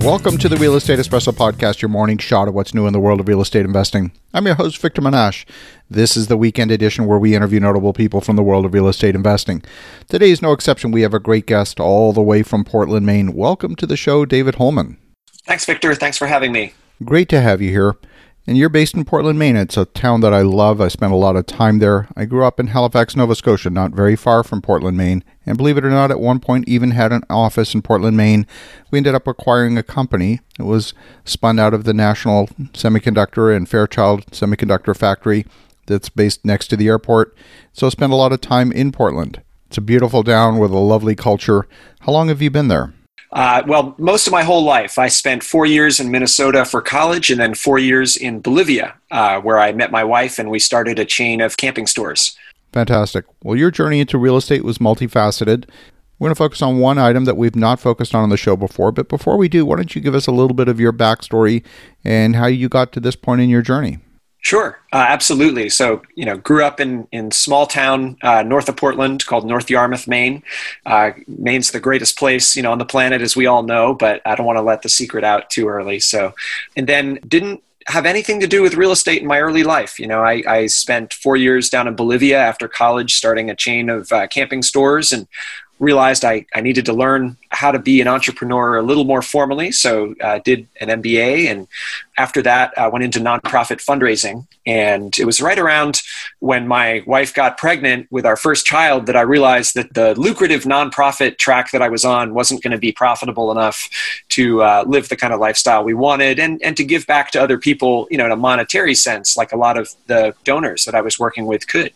Welcome to the Real Estate Espresso Podcast, your morning shot of what's new in the world of real estate investing. I'm your host, Victor Menasce. This is the weekend edition where we interview notable people from the world of real estate investing. Today is no exception. We have a great guest all the way from Portland, Maine. Welcome to the show, David Holman. Thanks, Victor. Thanks for having me. Great to have you here. And you're based in Portland, Maine. It's a town that I love. I spent a lot of time there. I grew up in Halifax, Nova Scotia, not very far from Portland, Maine. And believe it or not, at one point even had an office in Portland, Maine. We ended up acquiring a company. It was spun out of the National Semiconductor and Fairchild Semiconductor Factory that's based next to the airport. So I spent a lot of time in Portland. It's a beautiful town with a lovely culture. How long have you been there? Uh, well, most of my whole life. I spent four years in Minnesota for college and then four years in Bolivia, uh, where I met my wife and we started a chain of camping stores. Fantastic. Well, your journey into real estate was multifaceted. We're going to focus on one item that we've not focused on on the show before. But before we do, why don't you give us a little bit of your backstory and how you got to this point in your journey? Sure, uh, absolutely. So, you know, grew up in in small town uh, north of Portland called North Yarmouth, Maine. Uh, Maine's the greatest place, you know, on the planet, as we all know. But I don't want to let the secret out too early. So, and then didn't have anything to do with real estate in my early life. You know, I, I spent four years down in Bolivia after college, starting a chain of uh, camping stores, and realized I, I needed to learn how to be an entrepreneur a little more formally. So I uh, did an MBA. And after that, I went into nonprofit fundraising. And it was right around when my wife got pregnant with our first child that I realized that the lucrative nonprofit track that I was on wasn't going to be profitable enough to uh, live the kind of lifestyle we wanted and, and to give back to other people, you know, in a monetary sense, like a lot of the donors that I was working with could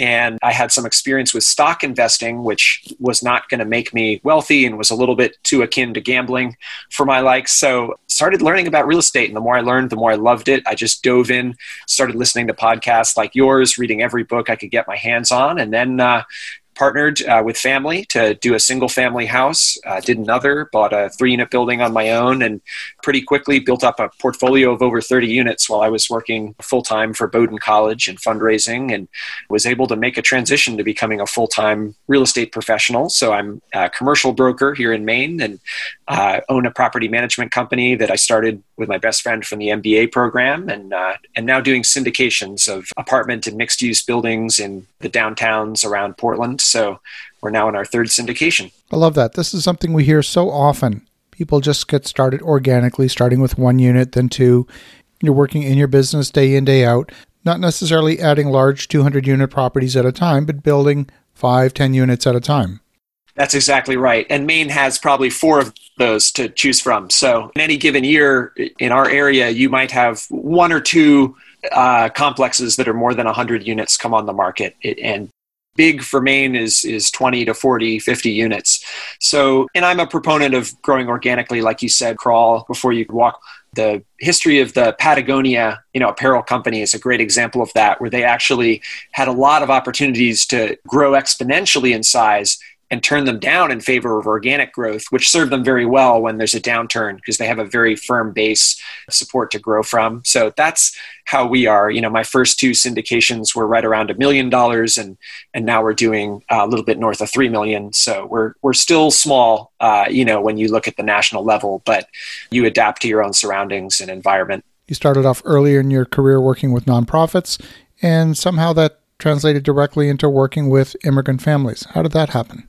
and I had some experience with stock investing, which was not going to make me wealthy and was a little bit too akin to gambling for my likes. So started learning about real estate, and the more I learned, the more I loved it. I just dove in, started listening to podcasts like yours, reading every book I could get my hands on, and then uh, partnered uh, with family to do a single family house, uh, did another, bought a three unit building on my own, and pretty quickly built up a portfolio of over 30 units while I was working full time for Bowdoin College and fundraising, and was able to make a transition to becoming a full time real estate professional. So I'm a commercial broker here in Maine and uh, own a property management company that I started with my best friend from the MBA program, and, uh, and now doing syndications of apartment and mixed use buildings in the downtowns around Portland so we're now in our third syndication. I love that. This is something we hear so often. People just get started organically, starting with one unit, then two. You're working in your business day in, day out, not necessarily adding large 200 unit properties at a time, but building five, 10 units at a time. That's exactly right. And Maine has probably four of those to choose from. So in any given year in our area, you might have one or two uh, complexes that are more than 100 units come on the market. And big for Maine is is 20 to 40, 50 units. So, and I'm a proponent of growing organically, like you said, crawl before you walk. The history of the Patagonia, you know, apparel company is a great example of that, where they actually had a lot of opportunities to grow exponentially in size and turn them down in favor of organic growth, which served them very well when there's a downturn because they have a very firm base support to grow from. So that's how we are. You know, my first two syndications were right around a million dollars, and and now we're doing a little bit north of three million. So we're we're still small, uh, you know, when you look at the national level, but you adapt to your own surroundings and environment. You started off earlier in your career working with nonprofits, and somehow that translated directly into working with immigrant families. How did that happen?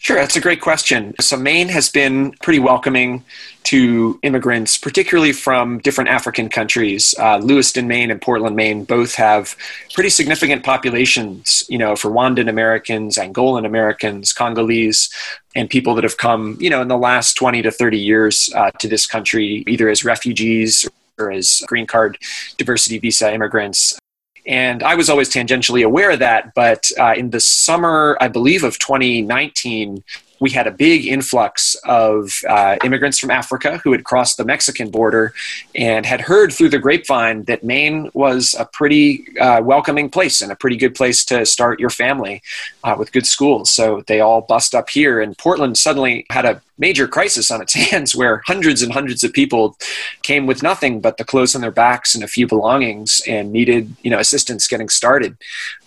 Sure, that's a great question. So, Maine has been pretty welcoming to immigrants, particularly from different African countries. Uh, Lewiston, Maine, and Portland, Maine both have pretty significant populations, you know, for Rwandan Americans, Angolan Americans, Congolese, and people that have come, you know, in the last 20 to 30 years uh, to this country, either as refugees or as green card diversity visa immigrants. And I was always tangentially aware of that. But uh, in the summer, I believe, of 2019, we had a big influx of uh, immigrants from Africa who had crossed the Mexican border and had heard through the grapevine that Maine was a pretty uh, welcoming place and a pretty good place to start your family uh, with good schools. So they all bust up here, and Portland suddenly had a major crisis on its hands where hundreds and hundreds of people came with nothing but the clothes on their backs and a few belongings and needed you know assistance getting started.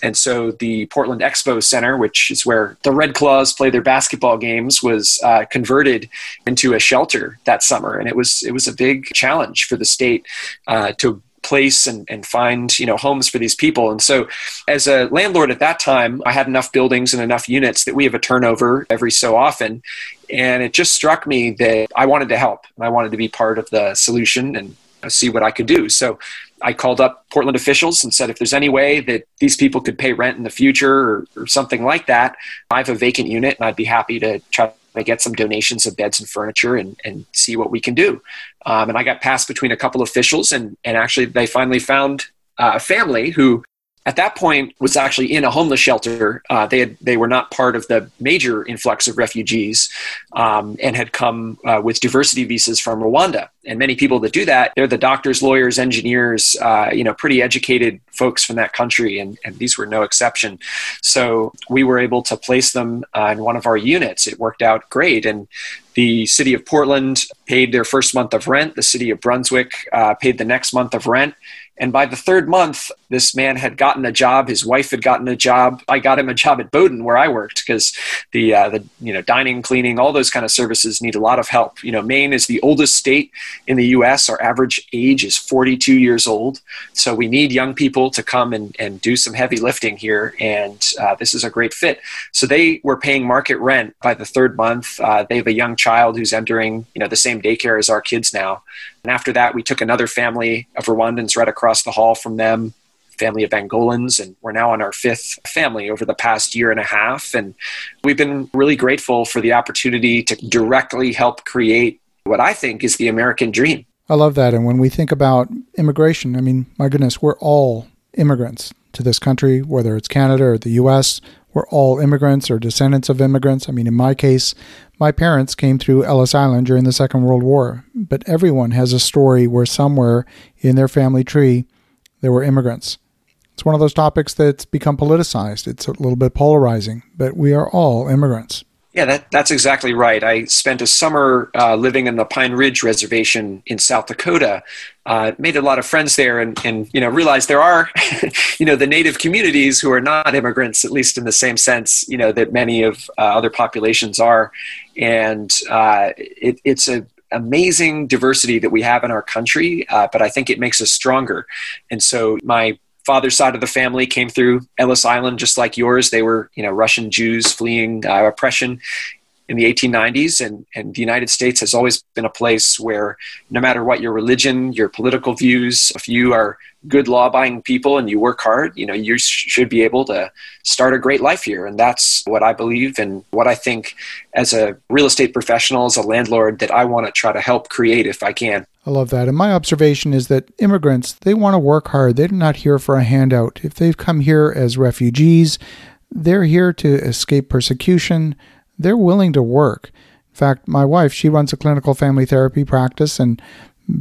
And so the portland expo center which is where the red claws play their basketball games was uh, converted into a shelter that summer. And it was it was a big challenge for the state uh, to place and, and find you know homes for these people. And so as a landlord at that time i had enough buildings and enough units that we have a turnover every so often. And it just struck me that i wanted to help and i wanted to be part of the solution and see what i could do. So i called up portland officials and said if there's any way that these people could pay rent in the future or, or something like that i have a vacant unit and i'd be happy to try I get some donations of beds and furniture and, and see what we can do. Um, and I got passed between a couple officials, and, and actually, they finally found uh, a family who at that point was actually in a homeless shelter. Uh, they had, they were not part of the major influx of refugees um, and had come uh, with diversity visas from Rwanda. And many people that do that, they're the doctors, lawyers, engineers, uh, you know, pretty educated folks from that country, and, and, these were no exception. So we were able to place them uh, in one of our units. It worked out great, and the city of Portland paid their first month of rent. The city of Brunswick uh, paid the next month of rent and by the third month, this man had gotten a job. His wife had gotten a job. I got him a job at Bowdoin where I worked because the uh, the you know dining, cleaning, all those kind of services need a lot of help. You know, Maine is the oldest state in the U.S. Our average age is 42 years old, so we need young people to come and, and do some heavy lifting here. And uh, this is a great fit. So they were paying market rent by the third month. Uh, they have a young child who's entering you know the same daycare as our kids now. And after that, we took another family of Rwandans right across the hall from them, family of Angolans, and we're now on our fifth family over the past year and a half. And we've been really grateful for the opportunity to directly help create what I think is the American dream. I love that. And when we think about immigration, I mean, my goodness, we're all immigrants to this country, whether it's Canada or the US. We're all immigrants or descendants of immigrants. I mean, in my case, my parents came through Ellis Island during the Second World War, but everyone has a story where somewhere in their family tree there were immigrants. It's one of those topics that's become politicized. It's a little bit polarizing, but we are all immigrants. Yeah, that, that's exactly right. I spent a summer uh, living in the Pine Ridge Reservation in South Dakota. Uh, made a lot of friends there, and, and you know realized there are, you know, the native communities who are not immigrants, at least in the same sense, you know, that many of uh, other populations are, and uh, it, it's a amazing diversity that we have in our country, uh, but I think it makes us stronger. And so my father's side of the family came through Ellis Island, just like yours. They were, you know, Russian Jews fleeing uh, oppression in the 1890s, and, and the United States has always been a place where no matter what your religion, your political views, if you are good law-abiding people and you work hard, you know, you should be able to start a great life here. And that's what I believe and what I think as a real estate professional, as a landlord, that I want to try to help create if I can. I love that. And my observation is that immigrants, they want to work hard. They're not here for a handout. If they've come here as refugees, they're here to escape persecution. They're willing to work. In fact, my wife, she runs a clinical family therapy practice and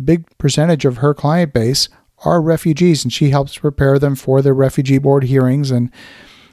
big percentage of her client base are refugees and she helps prepare them for their refugee board hearings and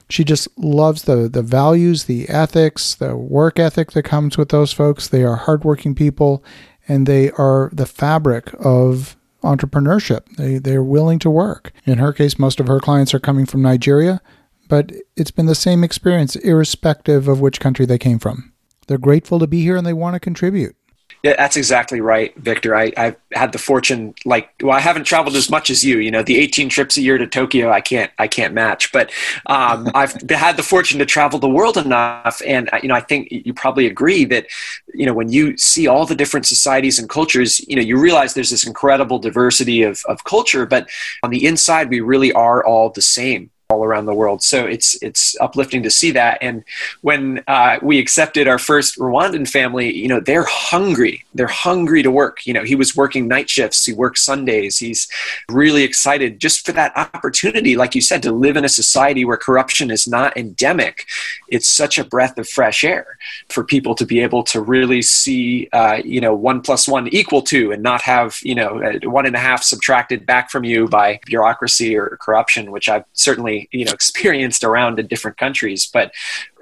she just loves the the values, the ethics, the work ethic that comes with those folks. They are hardworking people and they are the fabric of entrepreneurship. They they're willing to work. In her case, most of her clients are coming from Nigeria, but it's been the same experience irrespective of which country they came from. They're grateful to be here and they want to contribute. Yeah, that's exactly right, Victor. I, have had the fortune, like, well, I haven't traveled as much as you. You know, the 18 trips a year to Tokyo, I can't, I can't match. But um, I've had the fortune to travel the world enough, and uh, you know, I think you probably agree that, you know, when you see all the different societies and cultures, you know, you realize there's this incredible diversity of of culture, but on the inside, we really are all the same all around the world. So it's it's uplifting to see that. And when uh, we accepted our first Rwandan family, you know, they're hungry. They're hungry to work. You know, he was working night shifts. He works Sundays. He's really excited just for that opportunity, like you said, to live in a society where corruption is not endemic. It's such a breath of fresh air for people to be able to really see, uh, you know, one plus one equal two, and not have you know one and a half subtracted back from you by bureaucracy or corruption, which I've certainly you know experienced around in different countries. But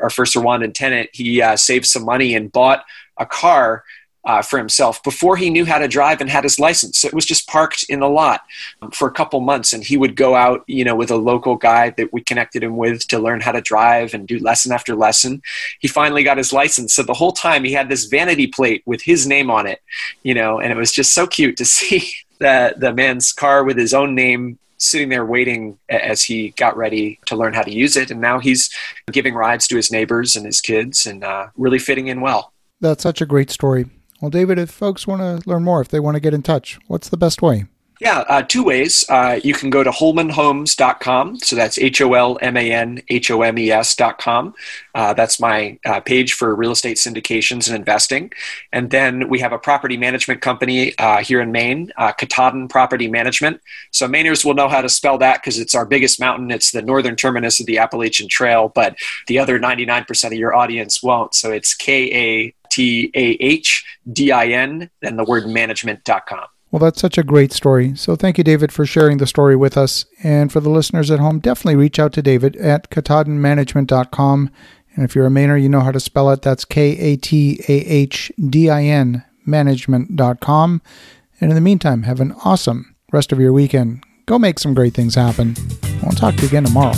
our first Rwandan tenant, he uh, saved some money and bought a car uh, for himself before he knew how to drive and had his license. So it was just parked in the lot for a couple months, and he would go out, you know, with a local guy that we connected him with to learn how to drive and do lesson after lesson. He finally got his license. So the whole time he had this vanity plate with his name on it, you know, and it was just so cute to see the the man's car with his own name sitting there waiting as he got ready to learn how to use it. And now he's giving rides to his neighbors and his kids and uh, really fitting in well. That's such a great story. Well, David, if folks want to learn more, if they want to get in touch, what's the best way? Yeah, uh, two ways. Uh, you can go to holmanhomes.com. So that's H O L M A N H O M E S.com. Uh, that's my uh, page for real estate syndications and investing. And then we have a property management company uh, here in Maine, uh, Katahdin Property Management. So Mainers will know how to spell that because it's our biggest mountain. It's the northern terminus of the Appalachian Trail, but the other 99% of your audience won't. So it's K A T A H D I N, then the word management.com. Well, that's such a great story. So thank you, David, for sharing the story with us. And for the listeners at home, definitely reach out to David at katahdinmanagement.com. And if you're a Mainer, you know how to spell it. That's K A T A H D I N management.com. And in the meantime, have an awesome rest of your weekend. Go make some great things happen. I'll talk to you again tomorrow.